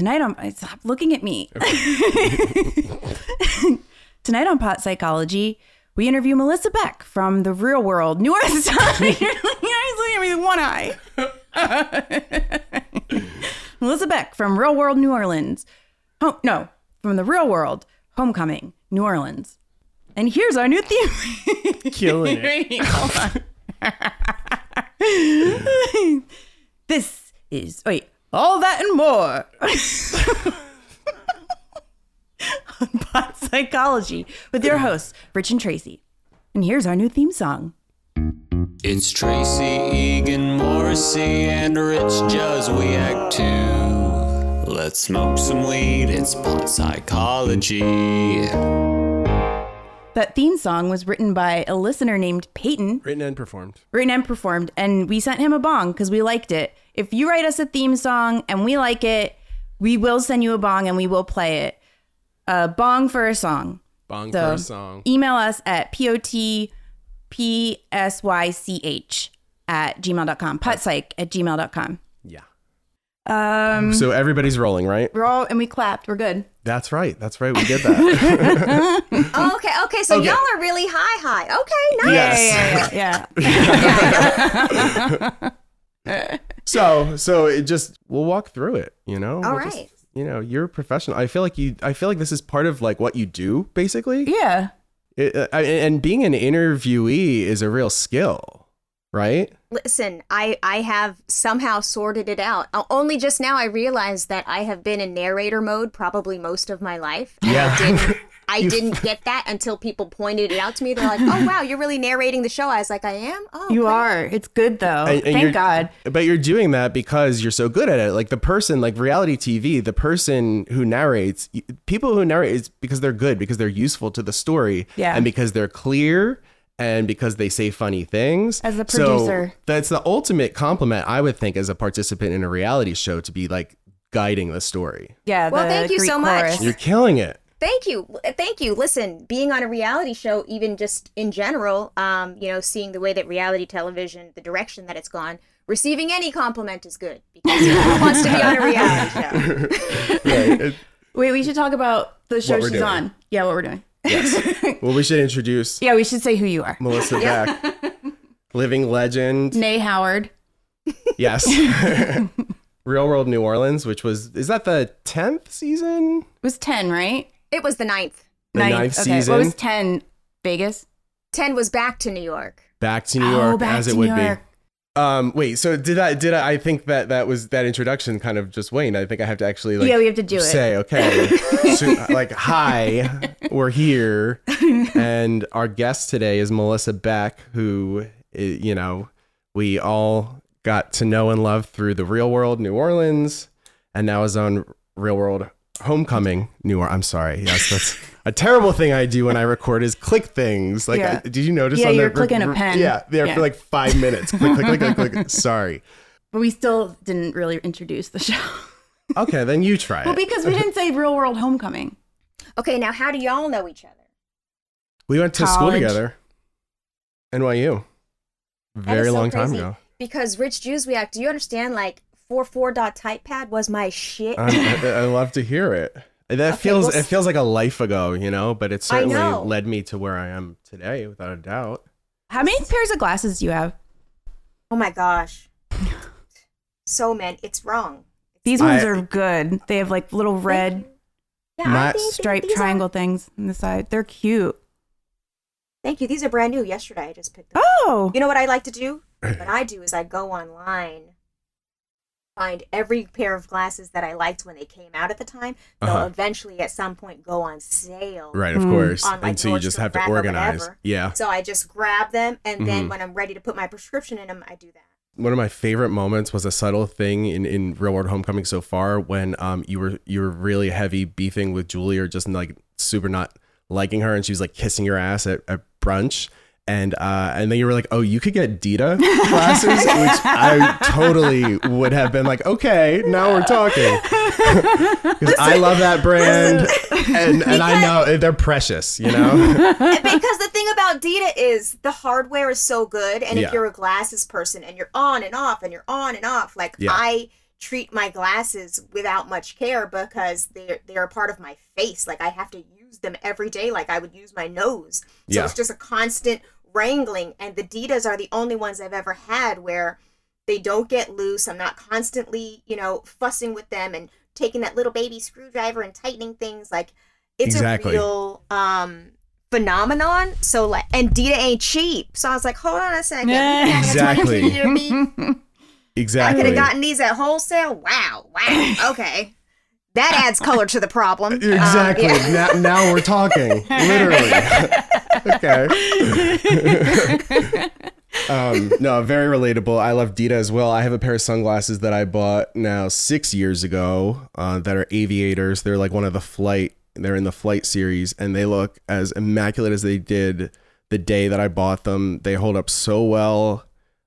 Tonight on stop looking at me. Tonight on Pot Psychology, we interview Melissa Beck from the Real World, New Orleans. You're looking at me with one eye. Melissa Beck from Real World, New Orleans. Oh no, from the Real World, Homecoming, New Orleans. And here's our new theme. Killing it. This is wait, all that and more. On Pot Psychology with your hosts, Rich and Tracy. And here's our new theme song. It's Tracy, Egan, Morrissey, and Rich Juzwiak too. Let's smoke some weed, it's pot psychology. That theme song was written by a listener named Peyton, Written and performed. written and performed, and we sent him a bong because we liked it. If you write us a theme song and we like it, we will send you a bong and we will play it. A bong for a song. Bong So for a song. email us at potpsych at gmail.com. potpsych at gmail.com. Yeah. Um, So everybody's rolling, right? we're all, and we clapped. We're good. That's right. That's right. We did that. Oh, okay, okay. So Okay. y'all are really high, high. Okay, nice. yes. Yeah, yeah, yeah. So, so it just we'll walk through it. You know. All We'll just- you know, you're a professional. I feel like you. I feel like this is part of like what you do, basically. yeah. It, uh, I- and being an interviewee is a real skill, right? Listen, I I have somehow sorted it out. Only just now I realized that I have been in narrator mode probably most of my life. And Yeah. Didn't, I didn't get that until people pointed it out to me. They're like, "Oh wow, you're really narrating the show." I was like, "I am." Oh, You okay. are. It's good though. And- and Thank God. But you're doing that because you're so good at it. Like the person, like reality TV, the person who narrates, people who narrate is because they're good, because they're useful to the story, Yeah. and because they're clear, and because they say funny things. As a So producer. that's the ultimate compliment I would think as a participant in a reality show to be like guiding the story. Yeah. Well, the thank you Greek so much. chorus. You're killing it. Thank you, thank you. Listen, being on a reality show, even just in general, um, you know, seeing the way that reality television, the direction that it's gone, receiving any compliment is good because who wants to be on a reality show? Right. Wait, we should talk about the show What she's doing. on. Yeah, what we're doing. yes. well, we should introduce Yeah, we should say who you are. Melissa Beck, living legend. née Howard. Yes. Real World New Orleans, which was is that the tenth season? It was 10, right? It was the ninth. The Ninth. ninth okay. season. What was 10? Vegas? Ten was back to New York. Back to New Oh, York back as to it would York. be. Um, wait, so did I did I, I think that that was that introduction kind of just waned. I think I have to actually like yeah, we have to do it. say okay, so, like hi, we're here, and our guest today is Melissa Beck, who you know we all got to know and love through the Real World New Orleans, and now is on Real World Homecoming New Orleans. I'm sorry, yes, that's a terrible thing I do when I record is click things. Like, Yeah. I- did you notice? Yeah, on you're the, clicking a pen. Yeah, there Yeah. for like five minutes. click, click, click, click, click. Sorry. But we still didn't really introduce the show. Okay, then you try it. well, it. because we didn't say Real World Homecoming. Okay, now how do y'all know each other? We went to school together. NYU. Very is so long time ago. Because Rich Juzwiak, do you understand? Like four four dot typepad was my shit. I, I, I love to hear it. That Okay, feels well, it feels like a life ago, you know, but it certainly led me to where I am today, without a doubt. How many pairs of glasses do you have? oh my gosh, so man, it's wrong. These ones I- are good. They have like little red Yeah, My- I think striped these are- triangle things on the side. They're cute. Thank you. These are brand new. Yesterday I just picked them. Oh, You know what I like to do? What I do is I go online, find every pair of glasses that I liked when they came out at the time. They'll Uh-huh. eventually at some point go on sale. Right, of Mm. course. On, like, and so you just have to organize. whatever. Yeah. So I just grab them, and then Mhm. when I'm ready to put my prescription in them, I do that. One of my favorite moments was a subtle thing in, in Real World Homecoming so far when um you were you were really heavy beefing with Julie or just like super not liking her and she was like kissing your ass at, at brunch and uh and then you were like oh you could get Dita glasses which I totally would have been like okay now we're talking because I love that brand and and I know they're precious you know because the thing about Dita is the hardware is so good, and Yeah. if you're a glasses person and you're on and off and you're on and off, like Yeah. I treat my glasses without much care because they're they're a part of my face. Like I have to use them every day, like I would use my nose. So Yeah. it's just a constant wrangling. And the Ditas are the only ones I've ever had where they don't get loose. I'm not constantly, you know, fussing with them and taking that little baby screwdriver and tightening things. Like it's Exactly. a real um phenomenon. So like and Dita ain't cheap. So I was like, hold on a second. We having a Exactly. 22 year beef? I could have gotten these at wholesale. Wow, wow. Okay. That adds color to the problem. Um, Exactly. yeah. now, now we're talking. Literally. okay. um, no, very relatable. I love Dita as well. I have a pair of sunglasses that I bought now six years ago uh, that are aviators. They're like one of the flight. They're in the flight series, and they look as immaculate as they did the day that I bought them. They hold up so well.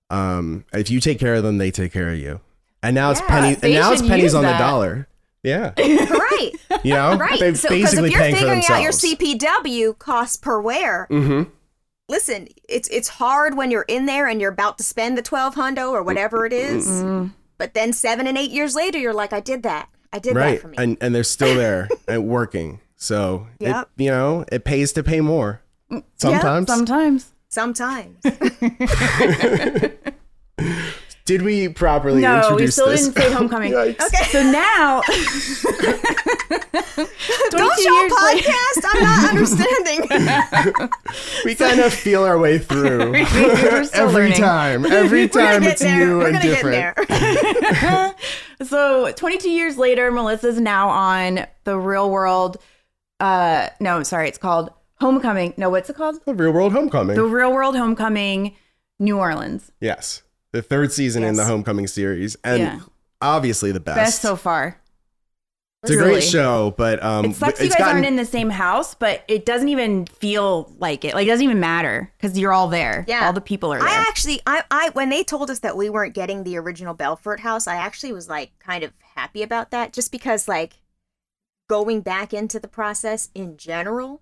Um, if you take care of them, they take care of you. And now it's Yeah, penny. they And now it's pennies on that. the dollar. Yeah. right. You know, Right. they're so basically if you're paying for figuring out your. CPW cost per wear, mm-hmm. listen, it's it's hard when you're in there and you're about to spend the twelve hundo or whatever it is. But then seven and eight years later, you're like, I did that. I did that Right, for me. and and they're still there and working. So Yep. it, you know, it pays to pay more. Sometimes. Sometimes. Sometimes. Did we properly No, we still this? didn't say homecoming. Yikes. Okay. So now, Don't 22 show years later- podcast. I'm not understanding. We kind of feel our way through We're still every learning. time. Every time it's there. new We're and different. So 22 years later, Melissa's now on the Real World. Uh, no, sorry, it's called Homecoming. No, what's it called? The Real World Homecoming. The Real World Homecoming, New Orleans. yes, the third season in the Homecoming series, and Yeah. obviously the best. Best so far. it's a great show, but um, It sucks you guys gotten aren't in the same house, but it doesn't even feel like it. Like it doesn't even matter because you're all there. Yeah. all the people are there. I actually, I, I, when they told us that we weren't getting the original Belfort house, I actually was like kind of happy about that, just because like going back into the process in general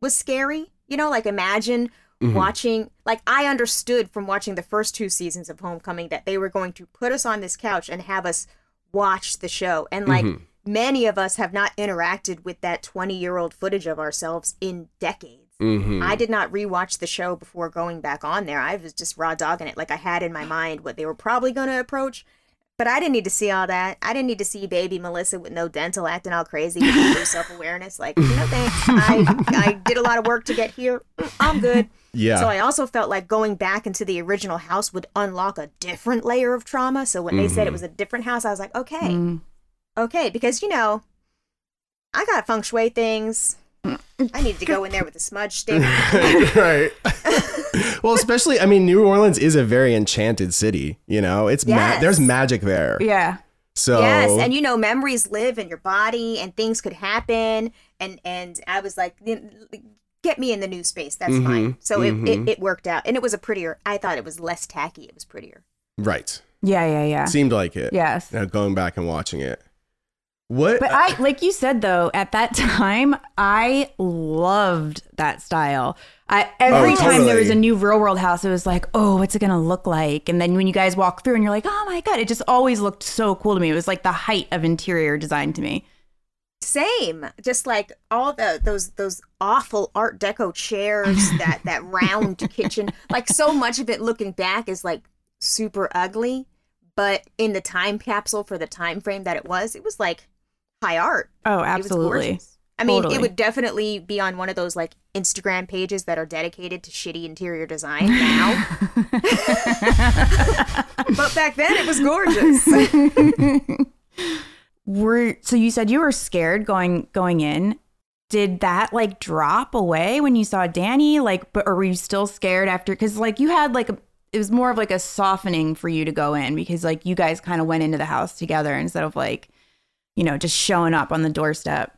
was scary. You know, like imagine Mm-hmm. watching. Like I understood from watching the first two seasons of Homecoming that they were going to put us on this couch and have us watch the show, and like. Mm-hmm. Many of us have not interacted with that 20 year old footage of ourselves in decades. Mhm. I did not rewatch the show before going back on there. I was just raw dogging it. Like I had in my mind what they were probably going to approach, but I didn't need to see all that. I didn't need to see baby Melissa with no dental acting all crazy with no self awareness. Like, you know, thanks. I, I did a lot of work to get here. I'm good. Yeah. So I also felt like going back into the original house would unlock a different layer of trauma. So when they said it was a different house, I was like, okay, Mm. okay, because you know, I got feng shui things. I need to go in there with a smudge stick. right. well, especially, I mean, New Orleans is a very enchanted city. You know, it's ma- there's magic there. yeah. So Yes, and you know memories live in your body, and things could happen. And and I was like, get me in the new space. That's Mhm, fine. So it, mhm. it it worked out, and it was a prettier. I thought it was less tacky. It was prettier. right, Yeah, yeah, yeah. seemed like it. Yes. Now going back and watching it. What? But I, like you said though, at that time, I loved that style. I every Oh, time there was a new real world house, it was like, oh, what's it gonna look like? And then when you guys walk through and you're like, oh my god, it just always looked so cool to me. It was like the height of interior design to me. Same, just like all the those those awful Art Deco chairs, that that round kitchen. Like so much of it, looking back, is like super ugly. But in the time capsule for the time frame that it was, it was like high art. Oh, absolutely. I mean, Totally. it would definitely be on one of those like Instagram pages that are dedicated to shitty interior design now. but back then, it was gorgeous. Were so you said you were scared going going in. Did that like drop away when you saw Danny? Like, but or were you still scared after? Because like you had like a, it was more of like a softening for you to go in because like you guys kind of went into the house together instead of like, you know, just showing up on the doorstep.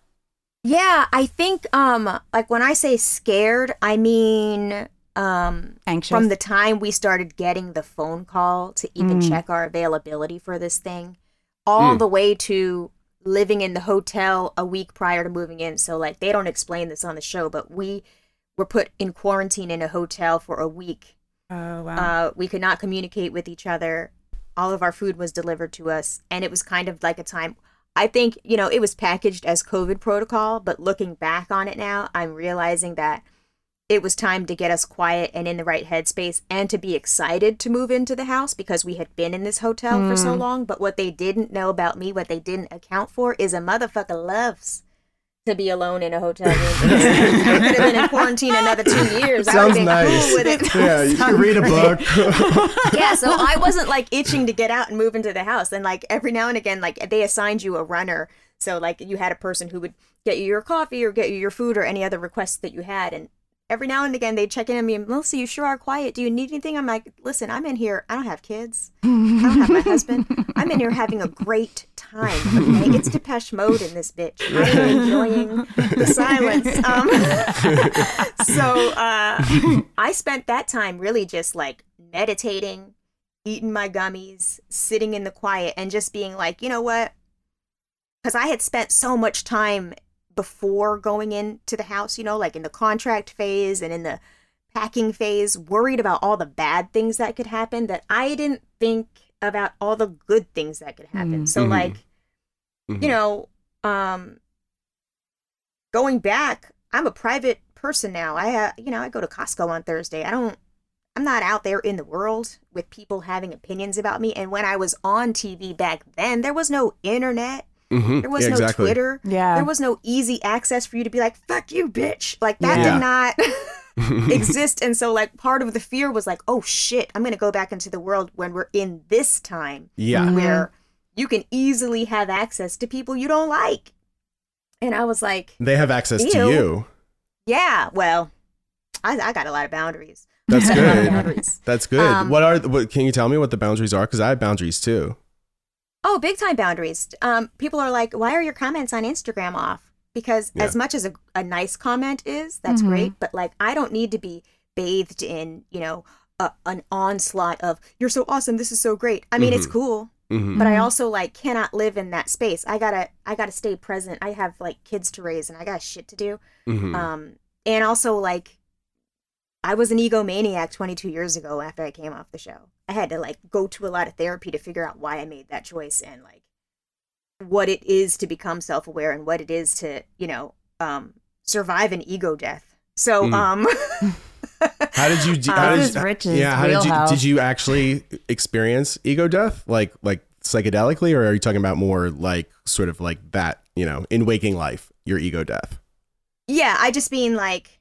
yeah, I think um like when I say scared, I mean um Anxious. from the time we started getting the phone call to even Mm. check our availability for this thing, all Mm. the way to living in the hotel a week prior to moving in. So like they don't explain this on the show, but we were put in quarantine in a hotel for a week oh wow. Uh, we could not communicate with each other. all of our food was delivered to us, and it was kind of like a time. I think you know it was packaged as COVID protocol, but looking back on it now, I'm realizing that it was time to get us quiet and in the right headspace and to be excited to move into the house because we had been in this hotel for so hmm. long. But what they didn't know about me, what they didn't account for, is a motherfucker loves to be alone in a hotel room. I could have been in quarantine another two years. I Sounds would have been nice. cool with it. Yeah, you can read a book. yeah, so I wasn't like itching to get out and move into the house. And like every now and again, like they assigned you a runner. So like you had a person who would get you your coffee or get you your food or any other requests that you had. And every now and again they'd check in on me and Melissa, you sure are quiet. Do you need anything? I'm like, listen, I'm in here. I don't have kids. I don't have my husband. I'm in here having a great time. Okay? It's Depeche Mode in this bitch. I'm enjoying the silence. Um, so uh, I spent that time really just like meditating, eating my gummies, sitting in the quiet, and just being like, you know what? Because I had spent so much time before going into the house, you know, like in the contract phase and in the packing phase, worried about all the bad things that could happen that I didn't think about all the good things that could happen. So, Mhm. like, Mhm. you know, um, going back, I'm a private person now. I, uh, you know, I go to Costco on Thursday. I don't, I'm not out there in the world with people having opinions about me. And when I was on TV back then, there was no internet. Mhm. There was Yeah, no exactly. Twitter. Yeah. There was no easy access for you to be like, fuck you, bitch. Like that Yeah. did not exist. And so like part of the fear was like, oh shit, I'm gonna go back into the world when we're in this time Yeah. where you can easily have access to people you don't like. And I was like, They have access to you. yeah, well, I, I got a lot of boundaries. That's I got a lot of good. That's good. Um, what are the, what can you tell me what the boundaries are? Because I have boundaries too. Oh, big time boundaries. Um, people are like, why are your comments on Instagram off? Because Yeah. as much as a, a nice comment is, that's Mhm. great. But like, I don't need to be bathed in, you know, a, an onslaught of "you're so awesome, this is so great." I mean, it's Mhm. cool, Mhm. but I also like cannot live in that space. I gotta, I gotta stay present. I have like kids to raise, and I got shit to do. Mhm. Um, and also like, I was an egomaniac 22 years ago after I came off the show. I had to like go to a lot of therapy to figure out why I made that choice and like what it is to become self-aware and what it is to, you know, um, survive an ego death. So, Mm. um, How did you? do- Um, How did is Rich's yeah. How did you? wheelhouse. Did you actually experience ego death, like like psychedelically, or are you talking about more like sort of like that? You know, in waking life, your ego death. yeah, I just mean like,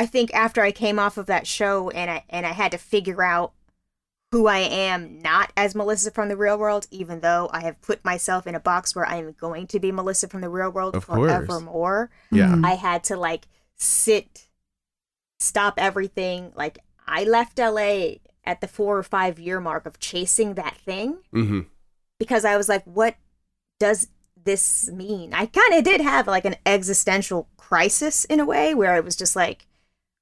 I think after I came off of that show and I and I had to figure out who I am not as Melissa from the real world, even though I have put myself in a box where I am going to be Melissa from the real world Of course. forevermore. Yeah. Mhm. I had to like sit, stop everything. Like I left LA at the four or five year mark of chasing that thing Mm-hmm. because I was like, what does this mean? I kind of did have like an existential crisis in a way where I was just like,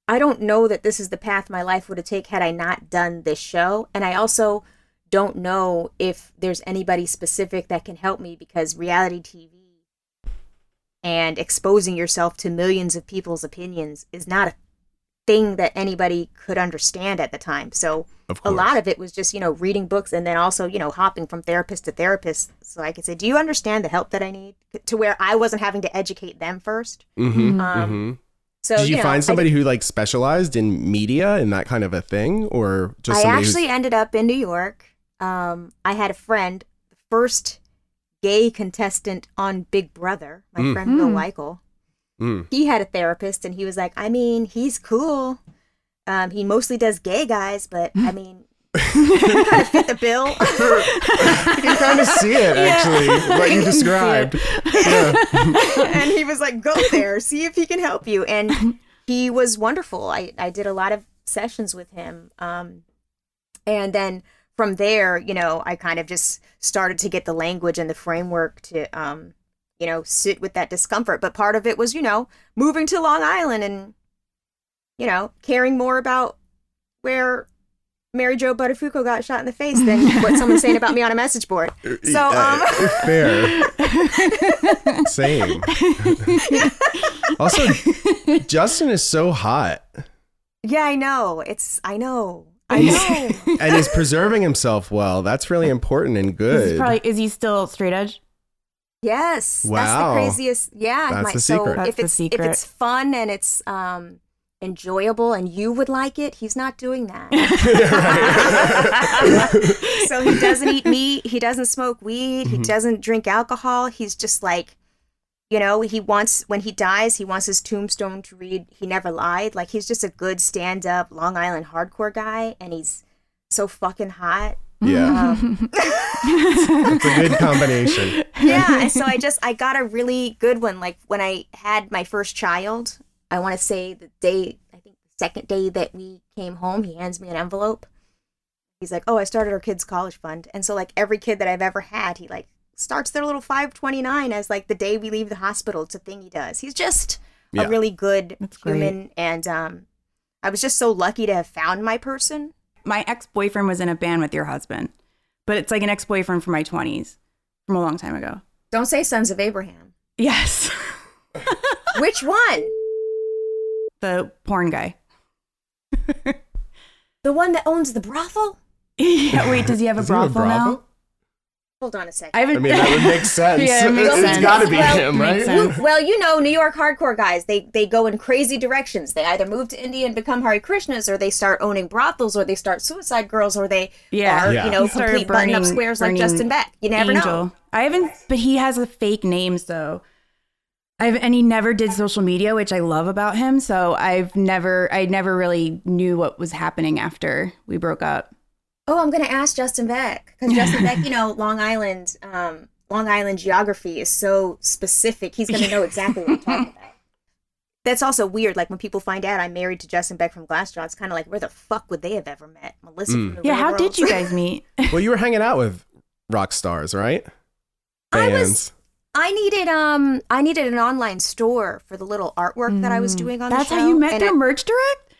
I don't know that this is the path my life would have taken had I not done this show. And I also don't know if there's anybody specific that can help me because reality TV and exposing yourself to millions of people's opinions is not a thing that anybody could understand at the time. So a lot of it was just you know reading books and then also you know hopping from therapist to therapist so i could say do you understand the help that i need to where i wasn't having to educate them first Mm-hmm. um mm-hmm. So Did you, know, find I- somebody who like specialized in media and that kind of a thing, or just I, actually who's ended up in new york um i had a friend the first gay contestant on big brother my Mm. friend will Mm. Wikle Mm. he had a therapist and he was like i mean he's cool um he mostly does gay guys but i mean of fit the bill you can kind of see it actually, what you described. Yeah. and he was like, "Go there, see if he can help you." And he was wonderful. I I did a lot of sessions with him, um, and then from there, you know, I kind of just started to get the language and the framework to, um, you know, sit with that discomfort. But part of it was, you know, moving to Long Island and, you know, caring more about where. Mary Jo Buttafuoco got shot in the face than what someone's saying about me on a message board. So, um, Uh, fair. Same. also, Justin is so hot. Yeah, I know. It's I know. I know. and he's preserving himself well. That's really important and Is, good. probably, is he still straight edge? Yes, that's Wow. the craziest. Yeah, That's my- the so secret. That's if the it's secret. if it's fun and it's um enjoyable and you would like it, he's not doing that. so he doesn't eat meat. He doesn't smoke weed. Mm-hmm. He doesn't drink alcohol. He's just like, you know, he wants when he dies, he wants his tombstone to read, "He never lied." Like he's just a good stand-up Long Island hardcore guy, and he's so fucking hot. yeah, Um, it's a good combination. yeah and so i just i got a really good one like when i had my first child i want to say the day i think the second day that we came home he hands me an envelope he's like oh i started our kids college fund and so like every kid that i've ever had he like starts their little 529 as like the day we leave the hospital it's a thing he does he's just Yeah. a really good That's great. human and um i was just so lucky to have found my person My ex boyfriend was in a band with your husband, but it's like an ex boyfriend from my 20s from a long time ago. don't say sons of abraham Yes. which one the porn guy. the one that owns the brothel yeah, wait, does he have a Is he in a brothel, now? hold on a second I haven't. I mean, that would make sense. Yeah, it makes it's sense. got to be Well, him, right? You- well, you know, New York hardcore guys, they they go in crazy directions. They either move to India and become Hare Krishnas, or they start owning brothels, or they start suicide girls, or they Yeah. are, Yeah. you know, He started complete button up squares like Justin Beck. You never Angel. know. I haven't, but he has a fake name, so I've and he never did social media, which I love about him. So I've never, I never really knew what was happening after we broke up. Oh, I'm gonna ask Justin Beck because Justin Beck, you know, Long Island, um, Long Island geography is so specific. He's gonna know exactly what I'm talking about. That's also weird. Like when people find out I'm married to Justin Beck from Glassjaw, it's kind of like, where the fuck would they have ever met? Melissa Mm. from the Yeah, Real how World? did you guys meet? well, you were hanging out with rock stars, right? I was- Bands. I needed um I needed an online store for the little artwork that I was Mm. doing on That's the show. That's how you met and through I- Merch Direct.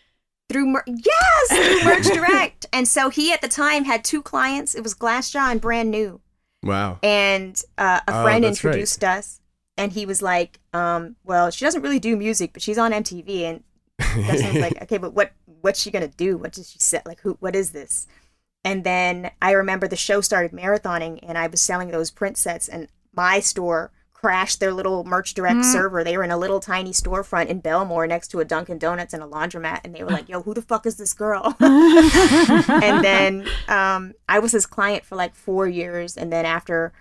through Mer- yes through Merch Direct. And so he at the time had two clients. It was Glassjaw and Brand New. Wow. And uh, a Oh, friend that's right. introduced us, and he was like, um, "Well, she doesn't really do music, but she's on MTV." And was like, "Okay, but what what's she gonna do? What does she say? Like, who? What is this?" And then I remember the show started marathoning, and I was selling those print sets, and my store crashed their little merch direct server. They were in a little tiny storefront in Bellmore next to a Dunkin' Donuts and a laundromat, and they were like, "Yo, who the fuck is this girl?" and then um, I was his client for like four years, and then after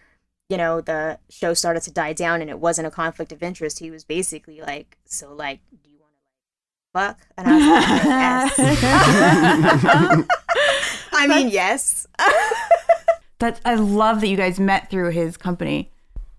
you know the show started to die down and it wasn't a conflict of interest, he was basically like, "So like, do you want to fuck?" And I was like, "Yes." I mean, yes. That I love that you guys met through his company.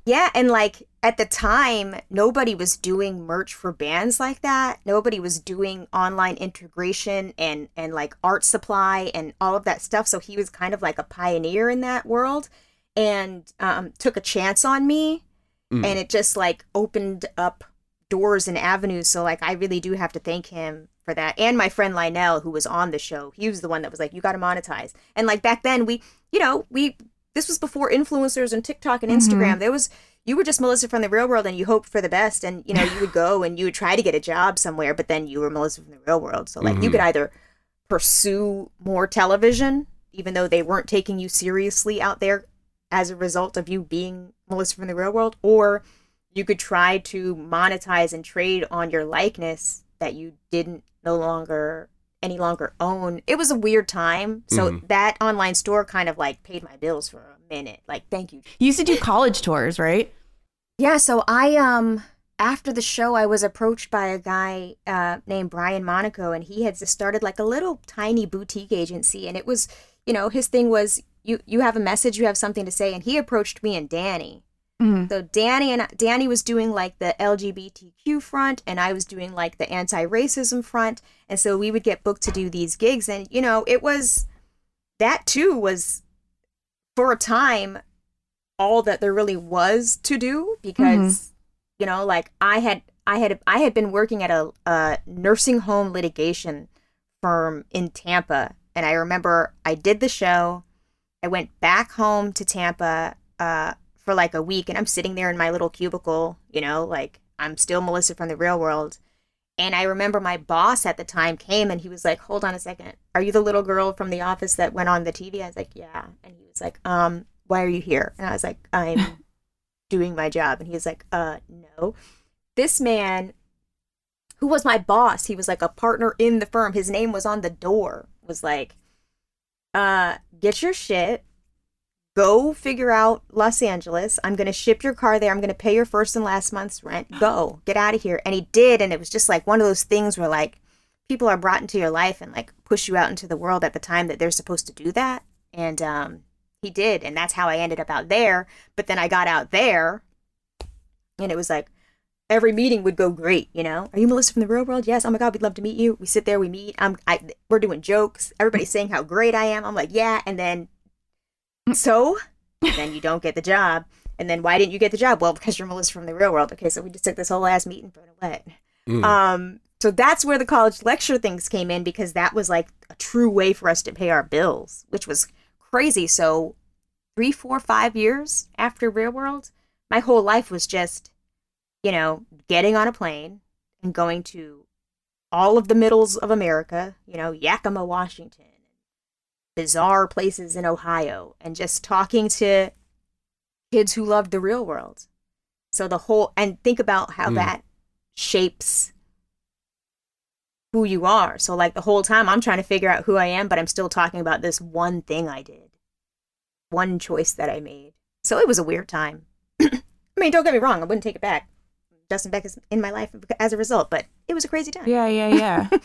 Yeah, and like at the time, nobody was doing merch for bands like that. Nobody was doing online integration and and like art supply and all of that stuff. So he was kind of like a pioneer in that world, and um, took a chance on me, Mm. and it just like opened up doors and avenues. So like I really do have to thank him for that, and my friend Lionel who was on the show. He was the one that was like, "You got to monetize." And like back then, we you know we this was before influencers and TikTok and Instagram. There was you were just Melissa from the real world and you hoped for the best and you know you would go and you would try to get a job somewhere but then you were Melissa from the real world. So like you Mhm. could either pursue more television even though they weren't taking you seriously out there as a result of you being Melissa from the real world or you could try to monetize and trade on your likeness that you didn't no longer any longer own. It was a weird time. So Mhm. that online store kind of like paid my bills for a minute. Like, thank you. You used to do college tours, right? Yeah, so I um after the show I was approached by a guy uh named Brian Monaco and he had started like a little tiny boutique agency and it was, you know, his thing was you you have a message, you have something to say and he approached me and Danny. Mhm. So Danny and Danny was doing like the LGBTQ front and I was doing like the anti-racism front. And so we would get booked to do these gigs and you know, it was that too was for a time all that there really was to do because you know like i had i had i had been working at a, a nursing home litigation firm in tampa. And i remember i did the show. I went back home to tampa uh, for like a week and i'm sitting there in my little cubicle you know like i'm still melissa from the real world And I remember my boss at the time came and he was like, "Hold on a second. Are you the little girl from the office that went on the TV?" I was like, "Yeah." And he was like, "Um, why are you here?" And I was like, "I'm doing my job." And he was like, "Uh, no." This man who was my boss, he was like a partner in the firm. His name was on the door. Was like, "Uh, get your shit go figure out Los Angeles. I'm going to ship your car there. I'm going to pay your first and last month's rent. Go, get out of here. And he did. And it was just like one of those things where like people are brought into your life and like push you out into the world at the time that they're supposed to do that. And um, he did. And that's how I ended up out there. But then I got out there and it was like, every meeting would go great, you know. Are you Melissa from the real world? Yes. Oh my God, we'd love to meet you. We sit there, we meet. I'm, I, we're doing jokes. Everybody's saying how great I am. I'm like, yeah. And then so then you don't get the job. And then why didn't you get the job? Well, because you're Melissa from the real world. Okay, so we just took this whole ass meeting for what? Mm. Um, so that's where the college lecture things came in because that was like a true way for us to pay our bills, which was crazy. So three, four, five years after real world, my whole life was just, you know, getting on a plane and going to all of the middles of America, you know, Yakima, Washington, bizarre places in Ohio and just talking to kids who loved the real world. So the whole and think about how Mm. that shapes who you are. So like the whole time I'm trying to figure out who I am, but I'm still talking about this one thing I did. One choice that I made. So it was a weird time. I mean, don't get me wrong, I wouldn't take it back. Justin Beck is in my life as a result, but it was a crazy time. Yeah, yeah, yeah.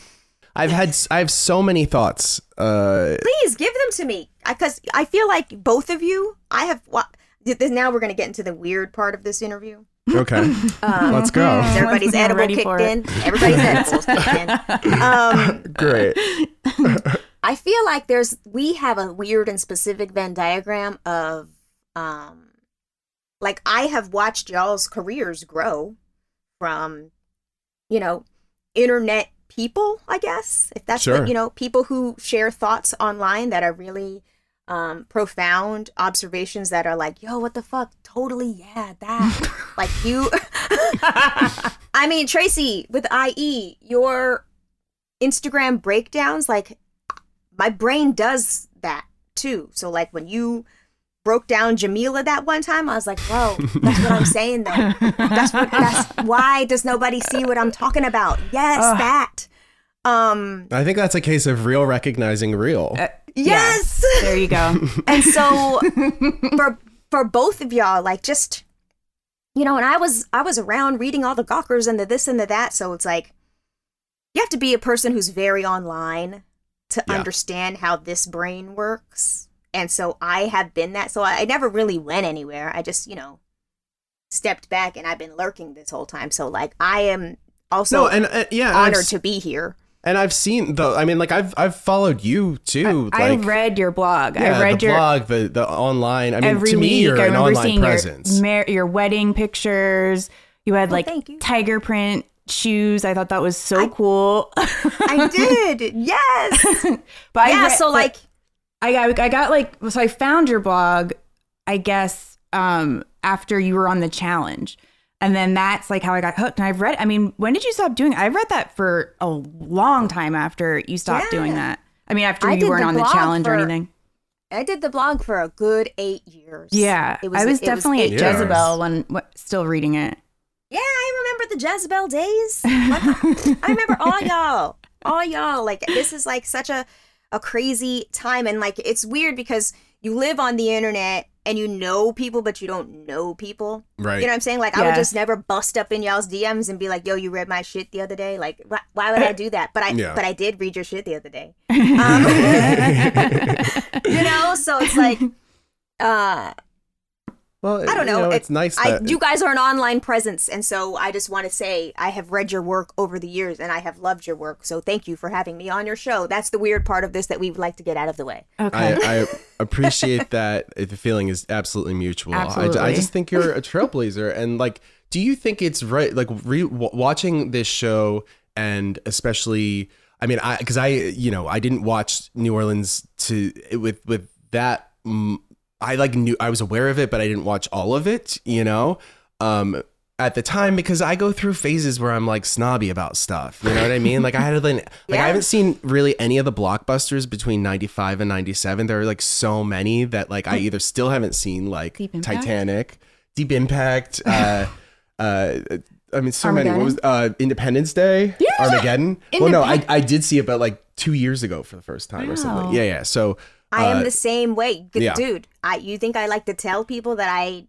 I've had I have so many thoughts. Uh, please give them to me because I feel like both of you. I have. wa- th- th- Now we're going to get into the weird part of this interview. okay, Um, let's go. Everybody's I'm edible kicked in. Everybody's edibles kicked in. Um, Great. I feel like there's we have a weird and specific Venn diagram of um like I have watched y'all's careers grow from you know internet people, I guess. If that's Sure. what, you know, people who share thoughts online that are really um profound observations that are like, "Yo, what the fuck? Totally, yeah, that." like you I mean, Tracy with IE, your Instagram breakdowns like my brain does that too. So like when you broke down Jamila that one time, I was like, "Whoa, that's what I'm saying though. That's what that's why does nobody see what I'm talking about? Yes, Ugh. that. Um, I think that's a case of real recognizing real. yes. there you go. And so for for both of y'all, like just you know, and I was I was around reading all the Gawkers and the this and the that, so it's like you have to be a person who's very online to Yeah. understand how this brain works. And so I have been that. So I, I never really went anywhere. I just, you know, stepped back and I've been lurking this whole time. So like I am also no, and uh, yeah, and I've, honored to be here. and I've seen the. I mean, like I've I've followed you too. I like, read your blog. yeah, I read the your blog, the the online. I mean, every to me, week. you're I an online seeing presence. your mar- your wedding pictures. You had like thank you. tiger print shoes. I thought that was so cool. I did. Yes. but I yeah, read- so but like I got I got like so I found your blog, I guess, um, after you were on the challenge. And then that's like how I got hooked. And I've read I mean, when did you stop doing I read that for a long time after you stopped doing that. I mean after I you weren't the on the challenge or anything. I did the blog for a good eight years. Yeah. It was. I was it definitely at. Jezebel when what, still reading it. Yeah, I remember the Jezebel days. I remember all y'all, all y'all. Like this is like such a a crazy time, and like it's weird because you live on the internet and you know people, but you don't know people. Right. You know what I'm saying? Like I would just never bust up in y'all's DMs and be like, "Yo, you read my shit the other day." Like, why, why would I do that? But I, Yeah. but I did read your shit the other day. Um, you know, so it's like, uh, well, I don't you know. it's It- nice I, that you guys are an online presence, and so I just want to say I have read your work over the years, and I have loved your work. So thank you for having me on your show. That's the weird part of this that we would like to get out of the way. Okay. I, I appreciate that the feeling is absolutely mutual. I, I just think you're a trailblazer. And like, do you think it's right? Like, re- watching this show, and especially, I mean, I because I, you know, I didn't watch New Orleans to with with that. I like knew I was aware of it, but I didn't watch all of it. You know, um, at the time because I go through phases where I'm like snobby about stuff. You know what I mean? Like I had like, like Yeah. I haven't seen really any of the blockbusters between 95 and 97. There are like so many that like I either still haven't seen like Deep Titanic, Deep Impact, uh uh I mean so many. What was uh Independence Day? Yeah. Armageddon? Well no, I I did see it but like 2 years ago for the first time or something. Yeah, yeah. So I am uh, the same way, G- yeah. dude. I you think I like to tell people that I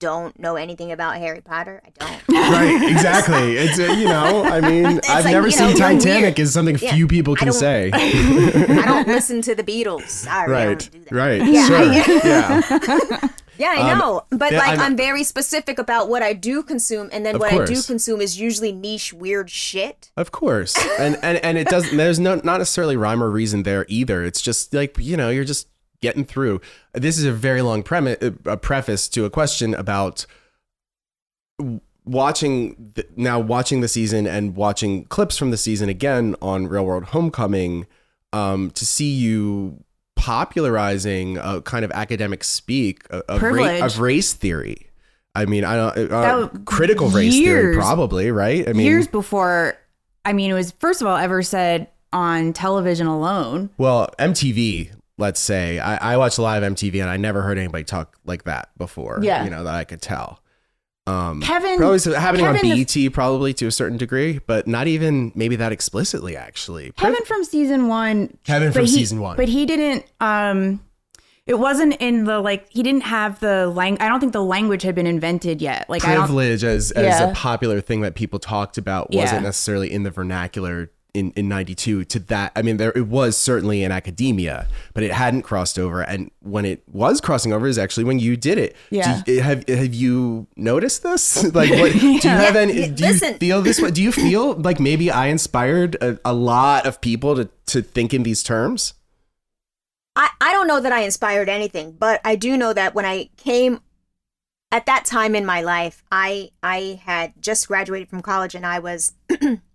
don't know anything about Harry Potter? I don't. right exactly it's uh, you know i mean i've like, never you know, seen titanic is something Yeah, few people can don't- say I don't listen to the Beatles. Sorry, I right don't do that. right Yeah. sure yeah Yeah, I Um, know. But like I'm- I'm, very specific about what I do consume and then what I do consume is usually niche weird shit. of course and and and it doesn't there's no not necessarily rhyme or reason there either it's just like you know you're just getting through this is a very long premise a preface to a question about watching the, now watching the season and watching clips from the season again on real world homecoming um to see you popularizing a kind of academic speak of, of, ra- of race theory i mean i don't uh, That w- critical race theory probably right i mean years before i mean it was first of all ever said on television alone Well, MTV, let's say, I, I watched live MTV and I never heard anybody talk like that before. Yeah. You know, that I could tell. Um, Kevin- probably so- happening Kevin on the- probably to a certain degree, but not even maybe that explicitly, actually. kevin from season one Kevin from he- season one. but he didn't um it wasn't in the like he didn't have the lang i don't think the language had been invented yet like i don't Privilege as, as Yeah. a popular thing that people talked about wasn't necessarily in the vernacular in, in 92 to that i mean there it was certainly in academia but it hadn't crossed over. And when it was crossing over is actually when you did it. Yeah. do you, have have you noticed this? Like what do you have any Yeah, do you listen. feel this way? Do you feel like maybe i inspired a, a lot of people to to think in these terms? I, I don't know that I inspired anything, but I do know that when I came at that time in my life, I I had just graduated from college and I was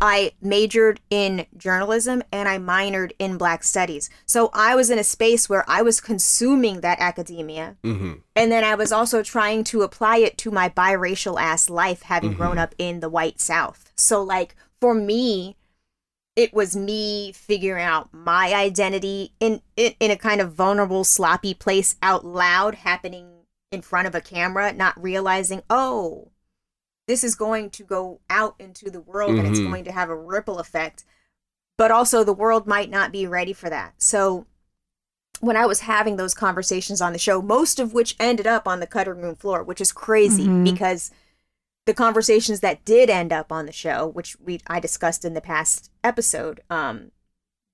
I majored in journalism and I minored in black studies. So I was in a space where I was consuming that academia mm-hmm. and then I was also trying to apply it to my biracial ass life having grown up in the white south. So like for me it was me figuring out my identity in, in in a kind of vulnerable sloppy place out loud happening in front of a camera not realizing oh this is going to go out into the world and it's Mhm. going to have a ripple effect but also the world might not be ready for that so when I was having those conversations on the show, most of which ended up on the cutting room floor, which is crazy Mhm. because the conversations that did end up on the show, which we I discussed in the past episode, um,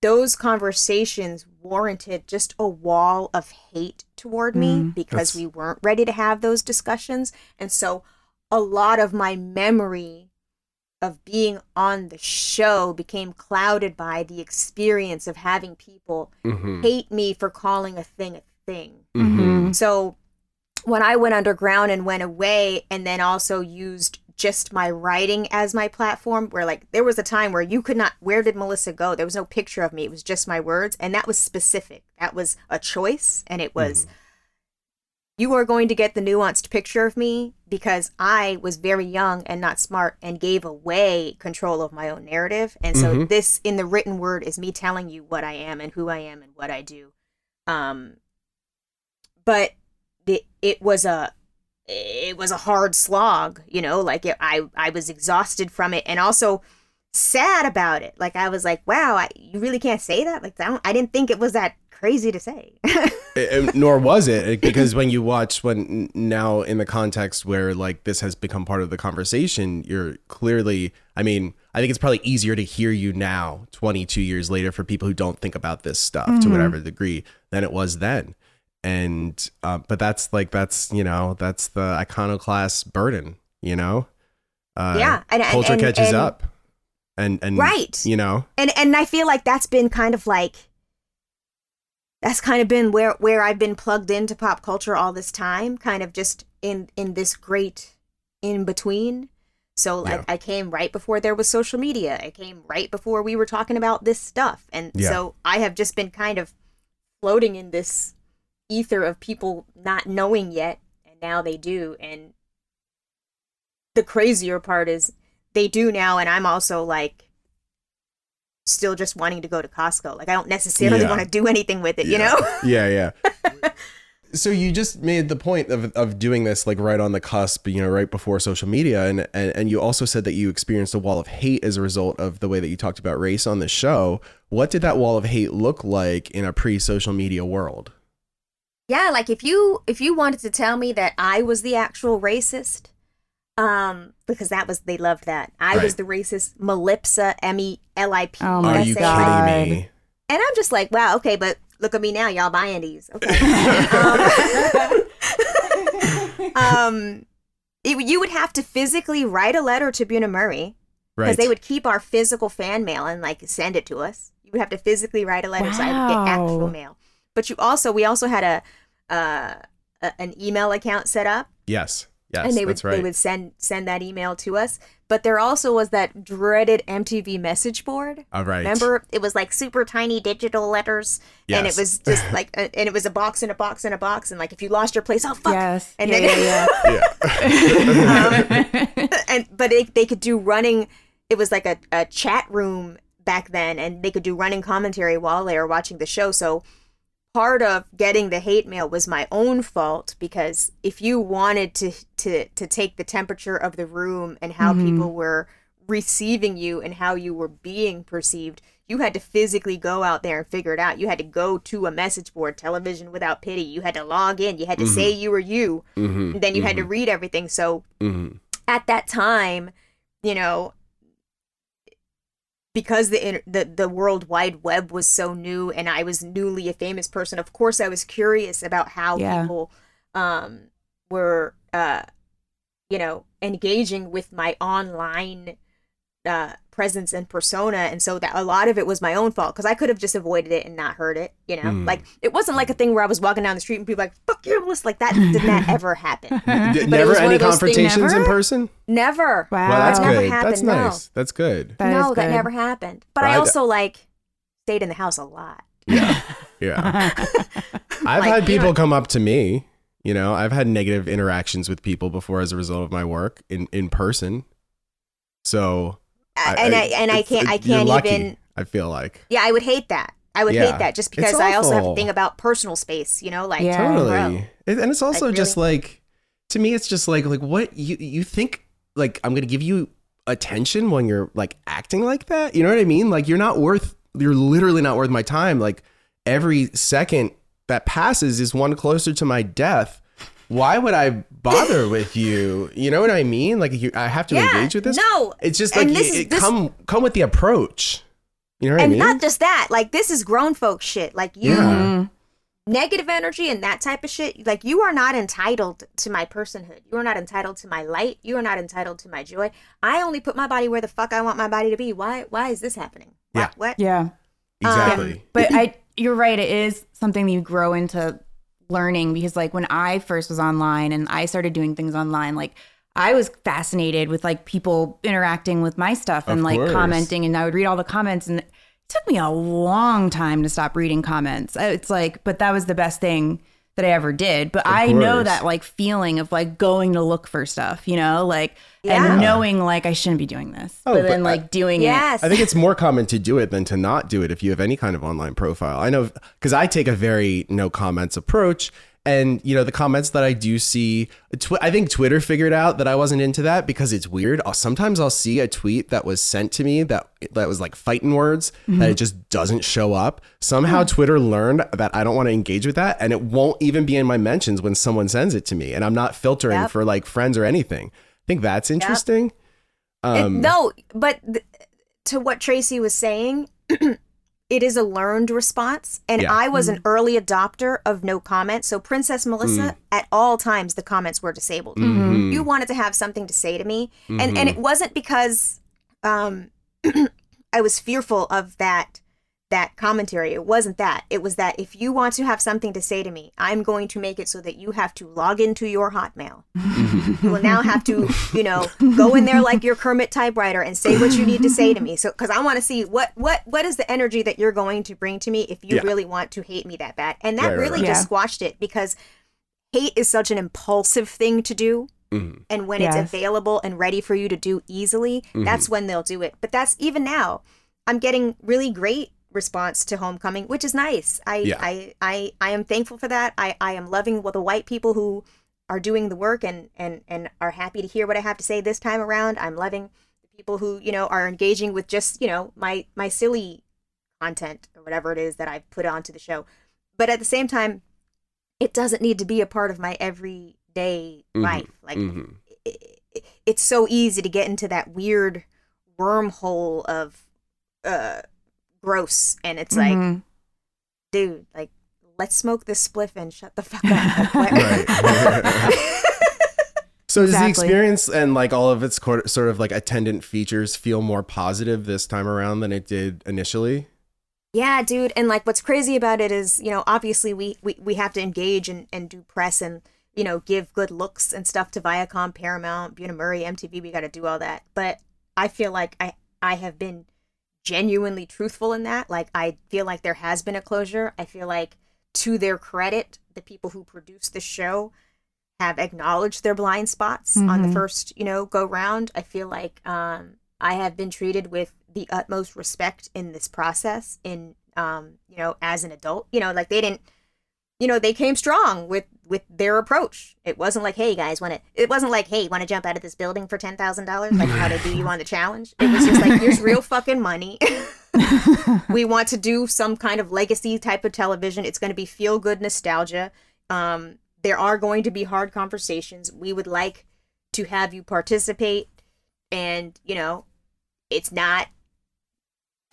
those conversations warranted just a wall of hate toward me Mm. because That's- we weren't ready to have those discussions, and so a lot of my memory of being on the show became clouded by the experience of having people Mm-hmm. hate me for calling a thing a thing. Mm-hmm. So when I went underground and went away and then also used just my writing as my platform where like there was a time where you could not where did Melissa go? There was no picture of me. It was just my words and that was specific. That was a choice and it was you are going to get the nuanced picture of me because I was very young and not smart and gave away control of my own narrative. And so Mhm. this in the written word is me telling you what I am and who I am and what I do. Um but it, it was a it was a hard slog, you know, like it, I I was exhausted from it and also sad about it. Like I was like, wow, I, you really can't say that? Like I don't I didn't think it was that crazy to say. Uh, nor was it because when you watch when now in the context where like this has become part of the conversation you're clearly i mean i think it's probably easier to hear you now 22 years later for people who don't think about this stuff to whatever degree than it was then. And uh, but that's like that's you know that's the iconoclast burden you know? Uh, Yeah, and- and- culture and- catches and- up. And and Right. you know? And and I feel like that's been kind of like that's kind of been where where I've been plugged into pop culture all this time, kind of just in in this great in between. So like Yeah. I came right before there was social media. I came right before we were talking about this stuff. And Yeah. so I have just been kind of floating in this ether of people not knowing yet and now they do and the crazier part is they do now, and I'm also like still just wanting to go to Costco. Like I don't necessarily Yeah. want to do anything with it, you know? yeah, yeah. so you just made the point of, of doing this like right on the cusp, you know, right before social media, and, and and you also said that you experienced a wall of hate as a result of the way that you talked about race on the show. What did that wall of hate look like in a pre-social media world? yeah, like if you if you wanted to tell me that I was the actual racist, um, because that was they loved that. I was the racist Melipsa M E L I P. Oh Are my you God. kidding me? And I'm just like, wow, okay, but look at me now, y'all buying these. Okay. um, um, it- you would have to physically write a letter to Bunim Murray because Right. they would keep our physical fan mail and like send it to us. You would have to physically write a letter so I would get actual mail. But you also, we also had a, uh, a an email account set up yes. Yes. and they would that's right. they would send send that email to us. But there also was that dreaded MTV message board. All right. Remember, it was like super tiny digital letters, and it was just like, uh, and it was a box in a box in a box, and like if you lost your place, oh fuck, Yes. and yeah, then, yeah, yeah. and but they they could do running. It was like a, a chat room back then, and they could do running commentary while they were watching the show. So part of getting the hate mail was my own fault because if you wanted to to to take the temperature of the room and how people were receiving you and how you were being perceived you had to physically go out there and figure it out. You had to go to a message board television without pity. You had to log in. You had to say you were you. Mhm, and then you had to read everything. So mhm. at that time, you know, because the the the World Wide Web was so new, and I was newly a famous person. Of course, I was curious about how Yeah. people um, were, uh, you know, engaging with my online uh, presence and persona, and so that a lot of it was my own fault because I could have just avoided it and not heard it. You know, Mm. like it wasn't like a thing where I was walking down the street and people like "fuck you," Melissa," like that did not ever happen. D- But it never any of those things- confrontations in person. Never. Wow. Well, that's That never good. happened, That's no. nice. That's good. That no, is that never happened. But But I I- also like stayed in the house a lot. Yeah. Yeah. I've Like, had you people know- come up to me, you know, I've had negative interactions with people before as a result of my work in, in person. So, and I, and I can't I can't lucky, even I feel like. yeah I would hate that. I would Yeah. hate that just because I also have a thing about personal space. You know, like Yeah. Totally. bro. It- and it's also Like, just like to me it's just like like what you you think like I'm going to give you attention when you're like acting like that? You know what I mean? Like you're not worth you're literally not worth my time. Like every second that passes is one closer to my death. Why would I bother with you? You know what I mean? Like you, I have to Yeah, engage with this. no. it's just like this it- is- it this- come come with the approach. You know what I mean? And not just that. Like this is grown folk shit. Like you yeah. Mm-hmm. negative energy and that type of shit. Like you are not entitled to my personhood. You are not entitled to my light. You are not entitled to my joy. I only put my body where the fuck I want my body to be. Why? Why is this happening? Why- Yeah. What? yeah. Um, exactly. But I, you're right. It is something that you grow into learning because, like, when I first was online and I started doing things online, like, I was fascinated with like people interacting with my stuff and Of like course. commenting, and I would read all the comments, and it took me a long time to stop reading comments. Uh, It's like, but that was the best thing that I ever did. But I know that like feeling of like going to look for stuff, you know, like Yeah. and knowing like I shouldn't be doing this, Oh, but but then I- like doing Yes. I think it's more common to do it than to not do it if you have any kind of online profile. I know because I take a very no comments approach. And, you know, the comments that I do see, tw- I think Twitter figured out that I wasn't into that because it's weird. I'll, sometimes I'll see a tweet that was sent to me that that was like fighting words that it just doesn't show up. Somehow Twitter learned that I don't want to engage with that and it won't even be in my mentions when someone sends it to me. And I'm not filtering Yep. for like friends or anything. I think that's interesting. It- Um, no, but th- to what Tracy was saying, it is a learned response. And Yeah. I was an early adopter of no comment. So, Princess Melissa, at all times, the comments were disabled. mhm. You wanted to have something to say to me. And, and it wasn't because um, I was fearful of that that commentary. It wasn't that. It was that if you want to have something to say to me, I'm going to make it so that you have to log into your Hotmail. you will now have to, you know, go in there like your Kermit typewriter and say what you need to say to me. So, because I want to see what what what is the energy that you're going to bring to me if you Yeah. really want to hate me that bad. And that Right, right, really right. just Yeah. squashed it because hate is such an impulsive thing to do. Mhm. And when Yes. it's available and ready for you to do easily, Mm-hmm. that's when they'll do it. But that's even now. I'm getting really great response to Homecoming, which is nice. I Yeah. I, I I am thankful for that. I, I am loving well, the white people who are doing the work and, and and are happy to hear what I have to say this time around. I'm loving the people who, you know, are engaging with just, you know, my my silly content or whatever it is that I've put onto the show. But at the same time, it doesn't need to be a part of my everyday Mhm. life. Like Mhm. it, it- it's so easy to get into that weird wormhole of uh gross and it's like Mhm. dude like let's smoke this spliff and shut the fuck up Like, what- Right. So does the experience and like all of its cor- sort of like attendant features feel more positive this time around than it did initially? yeah dude and like what's crazy about it is you know obviously we we, we have to engage and, and do press and you know give good looks and stuff to viacom paramount Bunim murray mtv we got to do all that but i feel like i i have been genuinely truthful in that like i feel like there has been a closure. I feel like to their credit the people who produced the show have acknowledged their blind spots on the Mhm. first you know go round. I feel like um i have been treated with the utmost respect in this process in um you know as an adult. You know like they didn't you know they came strong with with their approach. It wasn't like hey guys want to it wasn't like hey want to jump out of this building for $10000 like how to do you on the challenge? It was just like here's real fucking money. We want to do some kind of legacy type of television. It's going to be feel good nostalgia. Um there are going to be hard conversations. We would like to have you participate. And you know it's not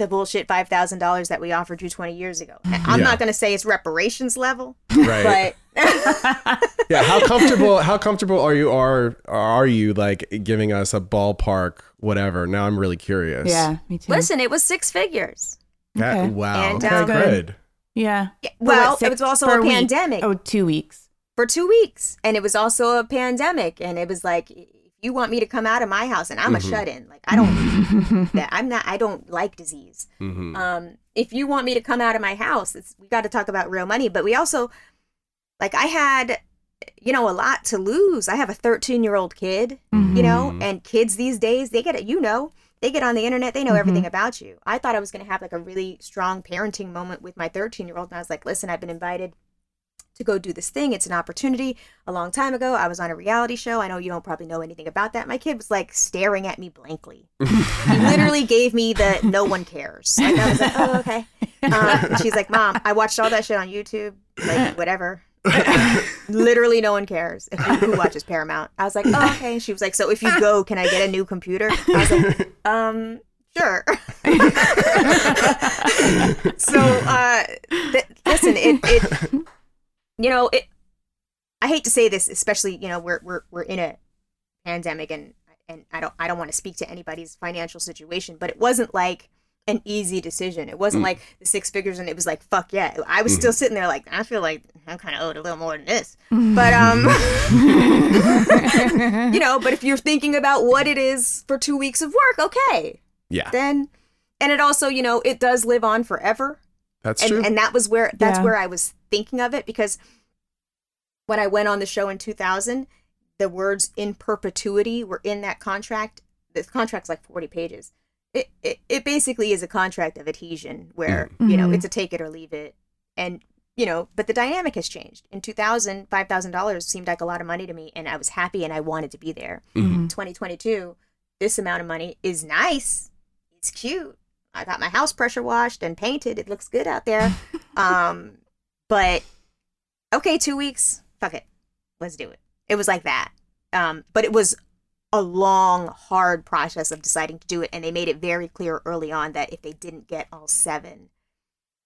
the bullshit $5000 that we offered you 20 years ago i'm Yeah. not going to say it's reparations level Right. but yeah. How comfortable? How comfortable are you? Are are you like giving us a ballpark? Whatever. Now I'm really curious. yeah, me too. listen it was six figures That- Okay. wow. And, okay. um, good. Yeah. Yeah, well what, it was also for a week? pandemic Oh, two weeks. for two weeks and it was also a pandemic and it was like if you want me to come out of my house and i'm Mhm. a shut-in like i don't that i'm not i don't like disease hmm um if you want me to come out of my house it's we got to talk about real money but we also like i had you know a lot to lose i have a 13 year old kid you know Mhm. and kids these days they get it you know they get on the internet they know Mhm. everything about you i thought i was going to have like a really strong parenting moment with my 13 year old and i was like listen i've been invited to go do this thing. It's an opportunity. A long time ago i was on a reality show. I know you don't probably know anything about that. My kid was like staring at me blankly. He literally gave me the no one cares. Like i was like oh okay. Um, she's like mom i watched all that shit on youtube. Like whatever. Literally no one cares. If who, who watches paramount. I was like oh okay. And she was like so if you go can i get a new computer? I was like um sure. So uh th- listen it it you know it i hate to say this especially you know we're we're, we're in a pandemic and and i don't i don't want to speak to anybody's financial situation but it wasn't like an easy decision it wasn't Mm. like the six figures and it was like fuck yeah i was still sitting there like i feel like i'm kind of owed a little more than this but um you know but if you're thinking about what it is for two weeks of work okay Yeah. then and it also you know it does live on forever That's and, true. and that was where that's Yeah. where I was thinking of it because when I went on the show in 2000, the words "in perpetuity" were in that contract. The contract's like 40 pages. It it, it basically is a contract of adhesion where you know Mhm. it's a take it or leave it, and you know, but the dynamic has changed. In 2000, five thousand dollars seemed like a lot of money to me, and I was happy and I wanted to be there. Mhm. 2022, this amount of money is nice. It's cute. I got my house pressure washed and painted. It looks good out there. um, but okay, two weeks. Fuck it. Let's do it. It was like that. Um, but it was a long, hard process of deciding to do it, and they made it very clear early on that if they didn't get all seven,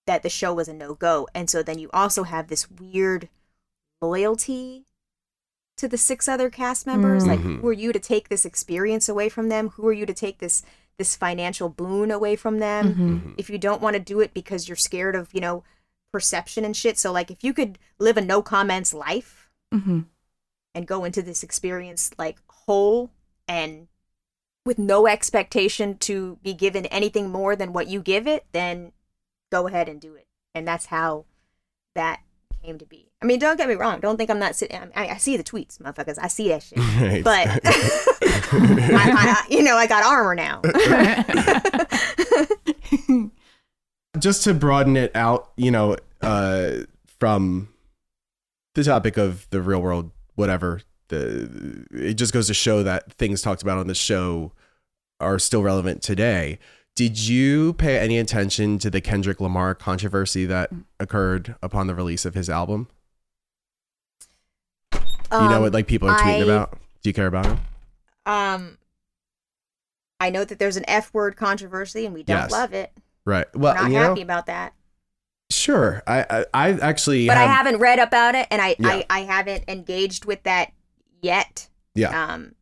that the show was a no go. And so then you also have this weird loyalty to the six other cast members. Like, Mhm. who are you to take this experience away from them? Who are you to take this this financial boon away from them? Mhm. If you don't want to do it because you're scared of, you know, perception and shit. So like if you could live a no comments life Mhm. and go into this experience like whole and with no expectation to be given anything more than what you give it, then go ahead and do it. And that's how that came to be. I mean, don't get me wrong. Don't think I'm not sitting. I, mean, I see the tweets, motherfuckers. I see that shit. Right. But I, I, you know, I got armor now. just to broaden it out, you know, uh, from the topic of the real world, whatever, the it just goes to show that things talked about on the show are still relevant today. Did you pay any attention to the Kendrick Lamar controversy that occurred upon the release of his album? you know Um, what like people are tweeting I- about? Do you care about him? Um, I know that there's an F word controversy, and we don't Yes. love it. Right. Well, We're not happy know, about that. Sure. I I, I actually But I have- haven't read about it, and I, Yeah. I I haven't engaged with that yet. Yeah. Um,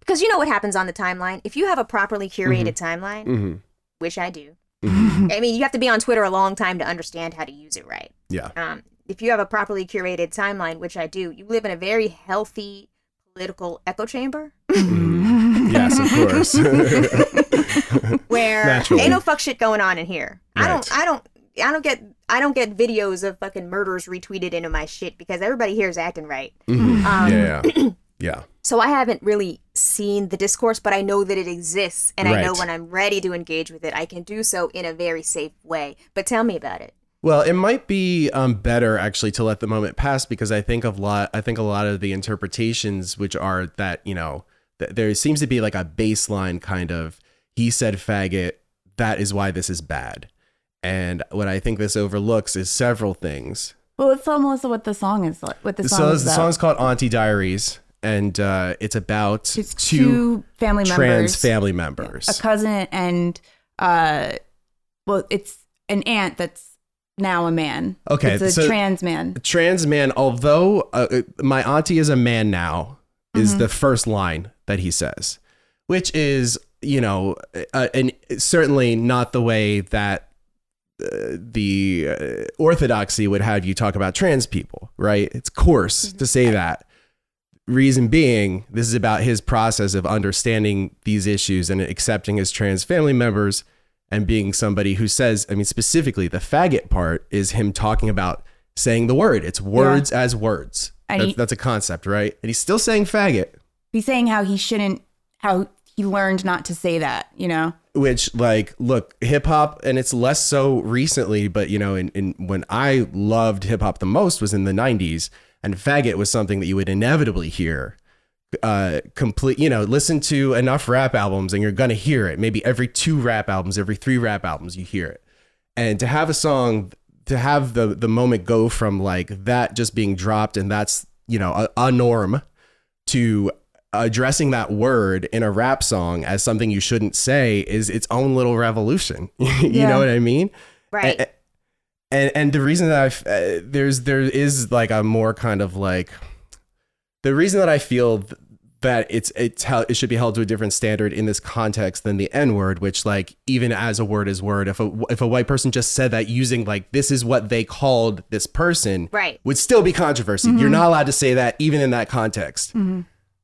because you know what happens on the timeline. If you have a properly curated timeline, Mhm. which I do, Mhm. I mean, you have to be on Twitter a long time to understand how to use it right. Yeah. Um, if you have a properly curated timeline, which I do, you live in a very healthy political echo chamber yes, of course. where Naturally. ain't no fuck shit going on in here. I Right. don't, I don't, I don't get, I don't get videos of fucking murders retweeted into my shit because everybody here is acting right. Mhm. Um, yeah, yeah. So I haven't really seen the discourse, but I know that it exists, and I know when I'm ready to engage with it, I can do so in a very safe way. But tell me about it. Well, it might be um, better actually to let the moment pass because I think of lot. I think a lot of the interpretations, which are that you know, th- there seems to be like a baseline kind of he said faggot. That is why this is bad. And what I think this overlooks is several things. Well, let's tell Melissa what the song is like. What the song so is the about. song's called Auntie Diaries, and uh, it's about It's two, two family trans members, family members. a cousin and uh, well, it's an aunt that's now a man. Okay, it's a so- trans man. trans man, although uh, uh, my auntie is a man now, Mm-hmm. is the first line that he says, which is, you know, uh, and certainly not the way that the uh, orthodoxy would have you talk about trans people, right? It's coarse Mm-hmm. to say that. Reason being, this is about his process of understanding these issues and accepting his trans family members and being somebody who says, I mean, specifically, the faggot part is him talking about saying the word. It's words as words. That's, he- that's a concept, right? And he's still saying faggot, He's saying how he shouldn't, how he learned not to say that. You know. Which, like, look, hip hop, and it's less so recently, but you know, in, in when I loved hip hop the most was in the '90s, and faggot was something that you would inevitably hear. Uh, complete, you know, listen to enough rap albums and you're gonna hear it. Maybe every two rap albums, every three rap albums, you hear it. And to have a song, to have the the moment go from like that just being dropped and that's you know a, a norm to addressing that word in a rap song as something you shouldn't say is its own little revolution. you Yeah. know what I mean? Right. And, and and the reason that I uh, there's there is like a more kind of like the reason that I feel th- that it's it's how it should be held to a different standard in this context than the N word, which like even as a word is word, if a if a white person just said that using like this is what they called this person, Right. would still be controversy. You're not allowed to say that even in that context.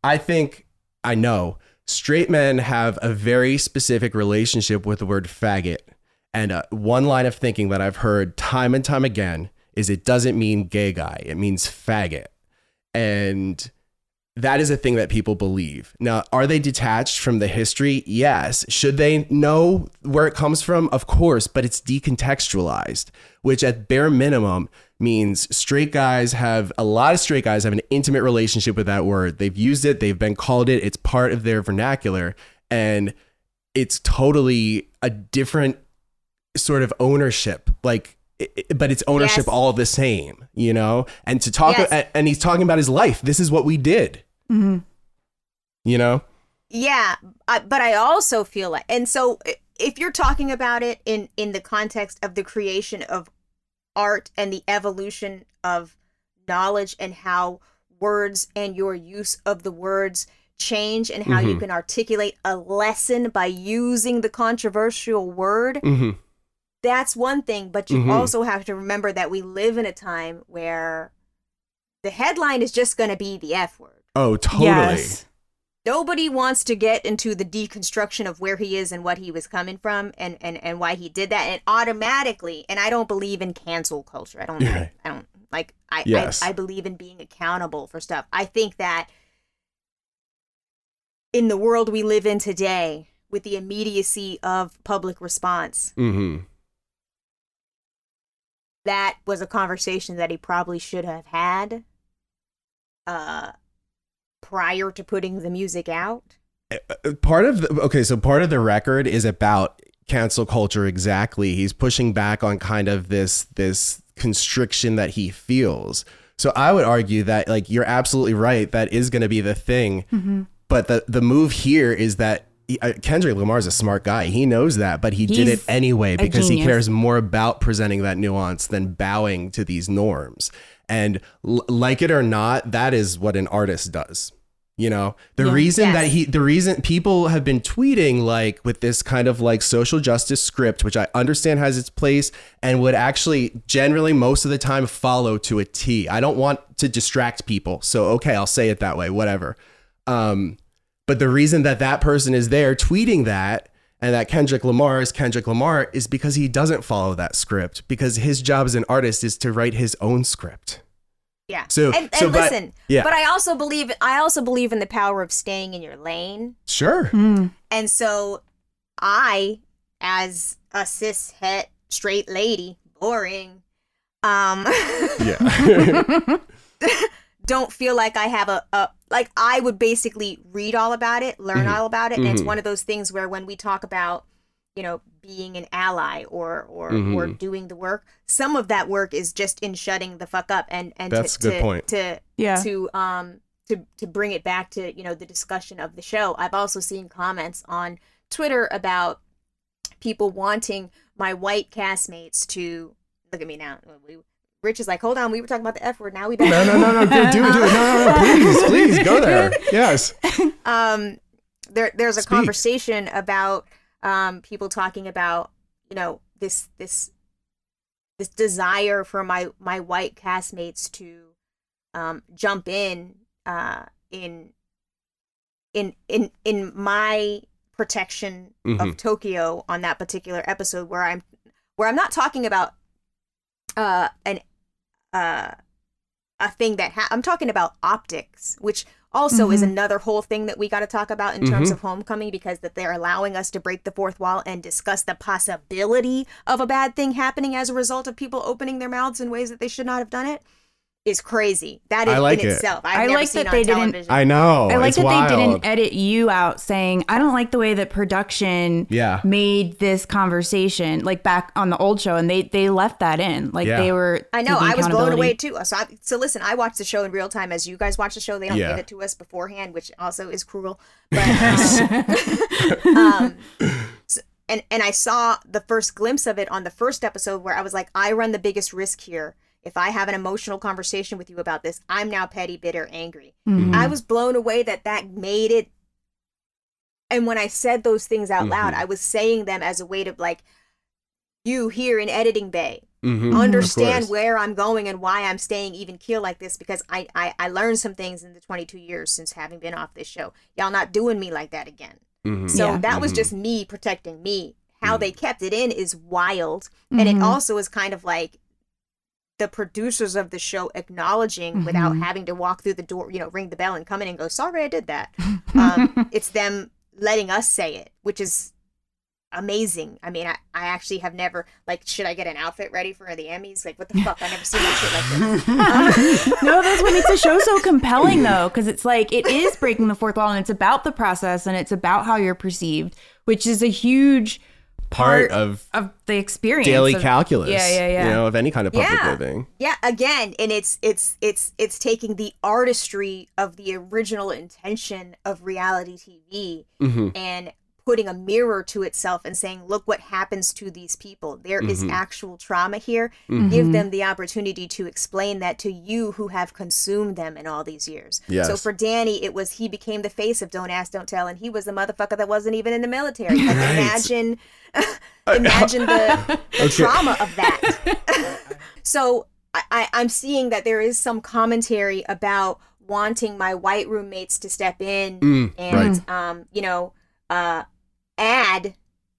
I think I know straight men have a very specific relationship with the word faggot. And uh, one line of thinking that I've heard time and time again is it doesn't mean gay guy, it means faggot. And that is a thing that people believe. Now, are they detached from the history? Yes. Should they know where it comes from? Of course, but it's decontextualized, which at bare minimum means straight guys have a lot of straight guys have an intimate relationship with that word. They've used it, they've been called it, it's part of their vernacular, and it's totally a different sort of ownership. Like, but it's ownership Yes. all the same, you know? And to talk, Yes. and he's talking about his life. This is what we did, Mm-hmm. you know? Yeah, I, but I also feel like, and so if you're talking about it in in the context of the creation of art and the evolution of knowledge and how words and your use of the words change and how you Mhm. can articulate a lesson by using the controversial word hmm that's one thing but you Mhm. also have to remember that we live in a time where the headline is just going to be the f word Oh, totally. Yes. nobody wants to get into the deconstruction of where he is and what he was coming from and and and why he did that and automatically and i don't believe in cancel culture i don't Right. i don't Like I, Yes. I I believe in being accountable for stuff. I think that in the world we live in today, with the immediacy of public response, Mm-hmm. that was a conversation that he probably should have had uh prior to putting the music out. Uh, uh, part of the okay so part of the record is about cancel culture exactly he's pushing back on kind of this this constriction that he feels so i would argue that like you're absolutely right that is going to be the thing mm-hmm. but the the move here is that he- uh, Kendrick Lamar's a smart guy. He knows that, but he did it anyway because he cares more about presenting that nuance than bowing to these norms. And l- like it or not, that is what an artist does. You know, the Yeah. reason Yes. that he, the reason people have been tweeting like with this kind of like social justice script, which I understand has its place and would actually generally most of the time follow to a T. I don't want to distract people. So, okay, I'll say it that way, whatever. Um, but the reason that that person is there tweeting that and that Kendrick Lamar is Kendrick Lamar is because he doesn't follow that script because his job as an artist is to write his own script. Yeah. So- and, and so, but- listen, yeah. but I also believe I also believe in the power of staying in your lane. Sure. Mm. And so I, as a cis het straight lady, boring, um Yeah. don't feel like I have a, a like I would basically read all about it, learn Mhm. all about it, and it's Mhm. one of those things where when we talk about you know being an ally or or or Mhm. doing the work, some of that work is just in shutting the fuck up and and That's to, a good to, point. to Yeah. to um to to bring it back to you know the discussion of the show. I've also seen comments on Twitter about people wanting my white castmates to look at me now. We, Rich is like, hold on, we were talking about the F word. Now we back. no, no, no, no. Do, do, do. No, no, no. Please, please go there. Yes. um there there's a Speak. conversation about um people talking about you know this this this desire for my my white castmates to um jump in uh in in in in my protection Mhm. of Tokyo on that particular episode where I'm where I'm not talking about uh an uh a thing that ha- I'm talking about optics, which also is Mhm. another whole thing that we got to talk about in terms Mhm. of homecoming because that they're allowing us to break the fourth wall and discuss the possibility of a bad thing happening as a result of people opening their mouths in ways that they should not have done it is crazy. That is I like in it. itself. I've I never like seen that on they didn't- I know. I like it's that wild. they didn't edit you out saying, I don't like the way that production Yeah. made this conversation like back on the old show and they they left that in. Like Yeah. they were I know. I was blown away too. So, I, so listen. I watched the show in real time as you guys watch the show. They don't Yeah. give it to us beforehand, which also is cruel. But um, um, so- and and I saw the first glimpse of it on the first episode where I was like, I run the biggest risk here. If I have an emotional conversation with you about this, I'm now petty, bitter, angry. Mhm. I was blown away that that made it. And when I said those things out loud, Mhm. I was saying them as a way to like, you here in editing bay, Mhm, understand where I'm going and why I'm staying even keel like this because I, I I learned some things in the 22 years since having been off this show. Y'all not doing me like that again. Mhm. So Yeah. that was Mhm. just me protecting me. How they kept it in is wild, and it Mhm. also is kind of like the producers of the show acknowledging without Mhm. having to walk through the door, you know, ring the bell and come in and go, "Sorry, I did that." um, it's them letting us say it, which is amazing. I mean, I, I actually have never like, should I get an outfit ready for the Emmys? Like, what the fuck? I never seen that shit like this. no, that's what makes the show so compelling, though, because it's like it is breaking the fourth wall, and it's about the process, and it's about how you're perceived, which is a huge Part part, of of the experience. daily of- calculus. Yeah, yeah, yeah. You know, of any kind of public Yeah. living. Yeah, again, and it's it's it's it's taking the artistry of the original intention of reality TV Mhm. and putting a mirror to itself and saying, "Look what happens to these people. There is Mhm. actual trauma here. Mhm. Give them the opportunity to explain that to you who have consumed them in all these years." So for Danny, it was he became the face of Don't Ask, Don't Tell, and he was the motherfucker that wasn't even in the military. Like Right. imagine, imagine the, the Uh, trauma of that. so I, I'm seeing that there is some commentary about wanting my white roommates to step in Mm, and um, you know, uh, add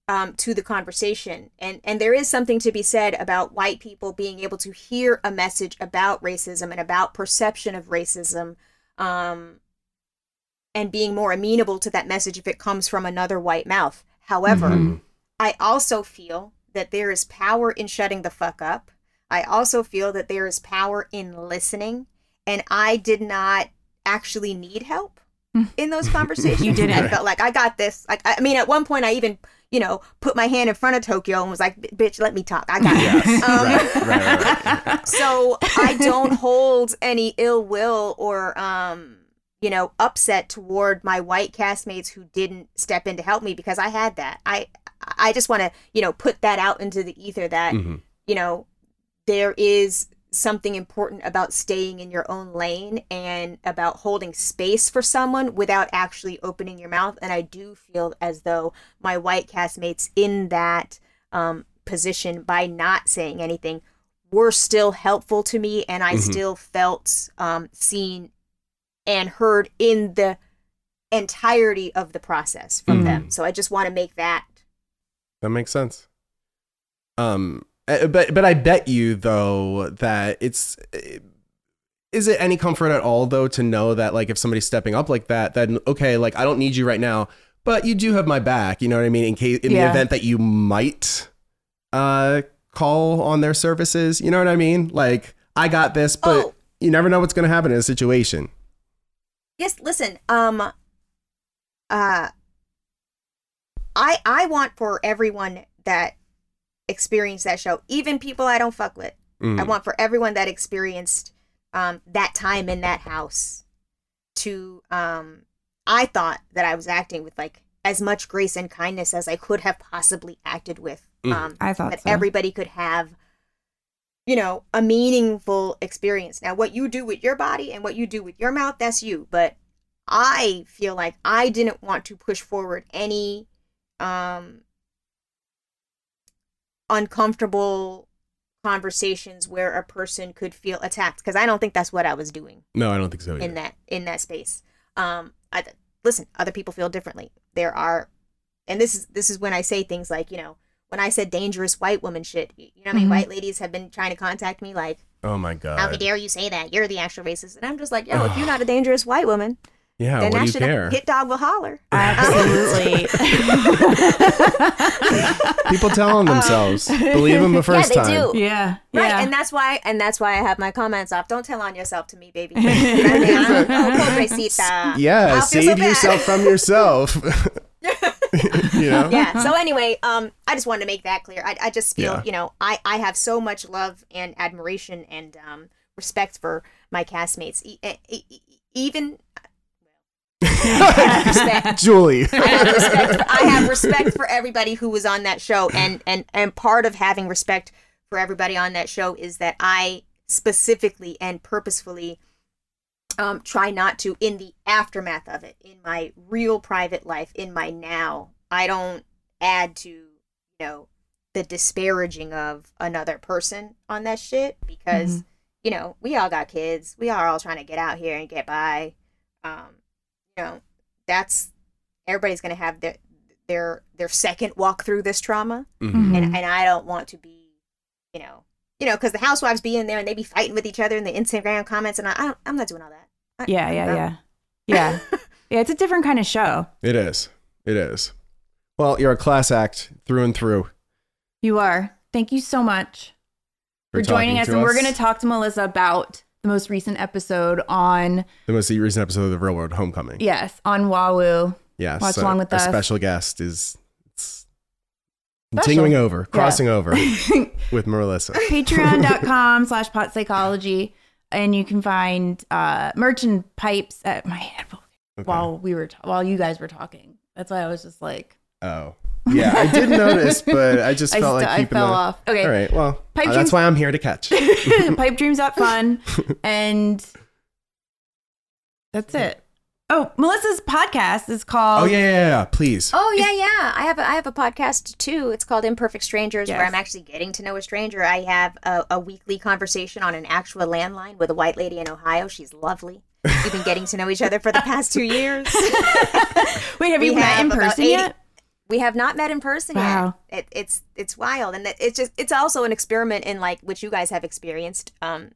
um, to the conversation. And and there is something to be said about white people being able to hear a message about racism and about perception of racism, um, and being more amenable to that message if it comes from another white mouth. However, Mhm. I also feel that there is power in shutting the fuck up. I also feel that there is power in listening, and I did not actually need help in those conversations. You didn't. I felt like I got this. Like I mean, at one point, I even you know put my hand in front of Tokyo and was like, "Bitch, let me talk. I got it." Um, right, right, right, so I don't hold any ill will or um you know upset toward my white castmates who didn't step in to help me because I had that. I I just want to you know put that out into the ether that Mhm. you know there is something important about staying in your own lane and about holding space for someone without actually opening your mouth and i do feel as though my white castmates in that um, position by not saying anything were still helpful to me and i Mhm. still felt um, seen and heard in the entirety of the process from Mhm. them so i just want to make that That makes sense. Um, but but I bet you though that it's. Is it any comfort at all though to know that like if somebody's stepping up like that, then okay, like I don't need you right now, but you do have my back. You know what I mean? In case in the event that you might uh call on their services, you know what I mean? Like I got this, but Oh. you never know what's going to happen in a situation. Yes, listen. Um uh I I want for everyone that experienced that show, even people I don't fuck with. Mm. I want for everyone that experienced um that time in that house to um I thought that I was acting with like as much grace and kindness as I could have possibly acted with. Mhm. Um I thought that so. everybody could have you know a meaningful experience now what you do with your body and what you do with your mouth that's you but i feel like i didn't want to push forward any um uncomfortable conversations where a person could feel attacked because i don't think that's what i was doing no, I don't think so. in that in that space. Um, I listen. Other people feel differently. There are, and this is this is when I say things like you know when I said dangerous white woman shit. You know, what I mean, Mhm. white ladies have been trying to contact me like, Oh my god, how dare you say that? You're the actual racist. And I'm just like, yo, if you're not a dangerous white woman, Yeah, then what do you care? hit dog will holler. Absolutely. People telling themselves. Believe them the first yeah, they time. do. yeah. Right, Yeah. and that's why, and that's why I have my comments off. Don't tell on yourself to me, baby. Yeah, I'll feel save so yourself from yourself. you know? yeah so anyway um i just wanted to make that clear i, I just feel Yeah. you know i i have so much love and admiration and um respect for my castmates e- e- e- even respect Julie. I have respect. For, I have respect for everybody who was on that show, and and and part of having respect for everybody on that show is that I specifically and purposefully um, try not to, in the aftermath of it, in my real private life, in my now, I don't add to you know the disparaging of another person on that shit because you know we all got kids, we are all trying to get out here and get by. Um, you know, that's everybody's gonna have their their their second walk through this trauma, Mhm. and and I don't want to be, you know, you know, because the housewives be in there and they be fighting with each other in the Instagram comments, and I, I don't, I'm not doing all that. I- yeah. Yeah. no. Yeah. Yeah. Yeah. It's a different kind of show. It is. It is. Well, you're a class act through and through. You are. Thank you so much for, joining talking us. And we're going to talk to Melissa about the most recent episode on, the most recent episode of the Real World Homecoming. yes, on Wawoo. Yeah. Watch so along with our us. special guest is Special. continuing over, crossing over with Melissa. Patreon.com slash pot psychology. And you can find uh, merch and pipes at my head Okay. while we were, ta- while you guys were talking. That's why I was just like, Oh. Yeah, I did notice, but I just I, felt st- like I keeping fell the, off. Okay. All right. Well, Pipe uh, dreams- that's why I'm here to catch. pipe dreams at fun and that's it oh melissa's podcast is called Oh yeah, yeah, yeah. Please. Oh yeah, yeah. I have a, I have a podcast too. It's called Imperfect Strangers, where I'm actually getting to know a stranger. I have a, a weekly conversation on an actual landline with a white lady in Ohio. She's lovely. We've been getting to know each other for the past two years. wait have we you met in about person 80 yet We have not met in person Wow. yet. It, it's it's wild, and it's just it's also an experiment in like which you guys have experienced. Um,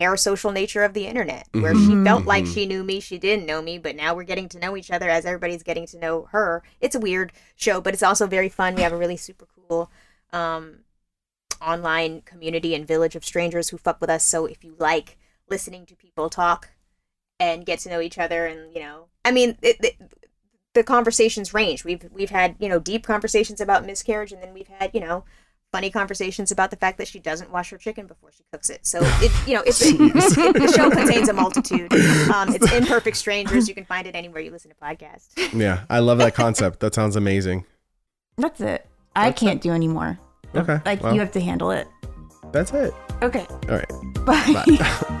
parasocial nature of the internet, where she Mhm. felt like Mhm. she knew me, she didn't know me, but now we're getting to know each other as everybody's getting to know her. It's a weird show, but it's also very fun. We have a really super cool um, online community and village of strangers who fuck with us. So if you like listening to people talk and get to know each other, and you know, I mean, it, it, the conversations range. We've we've had you know deep conversations about miscarriage, and then we've had you know funny conversations about the fact that she doesn't wash her chicken before she cooks it. So it you know it's it, the show contains a multitude. Um, it's imperfect strangers. You can find it anywhere you listen to podcasts. Yeah, I love that concept. that sounds amazing. That's it. I can't do anymore. Okay, Like well. you have to handle it. That's it. Okay. All right. Bye. Bye.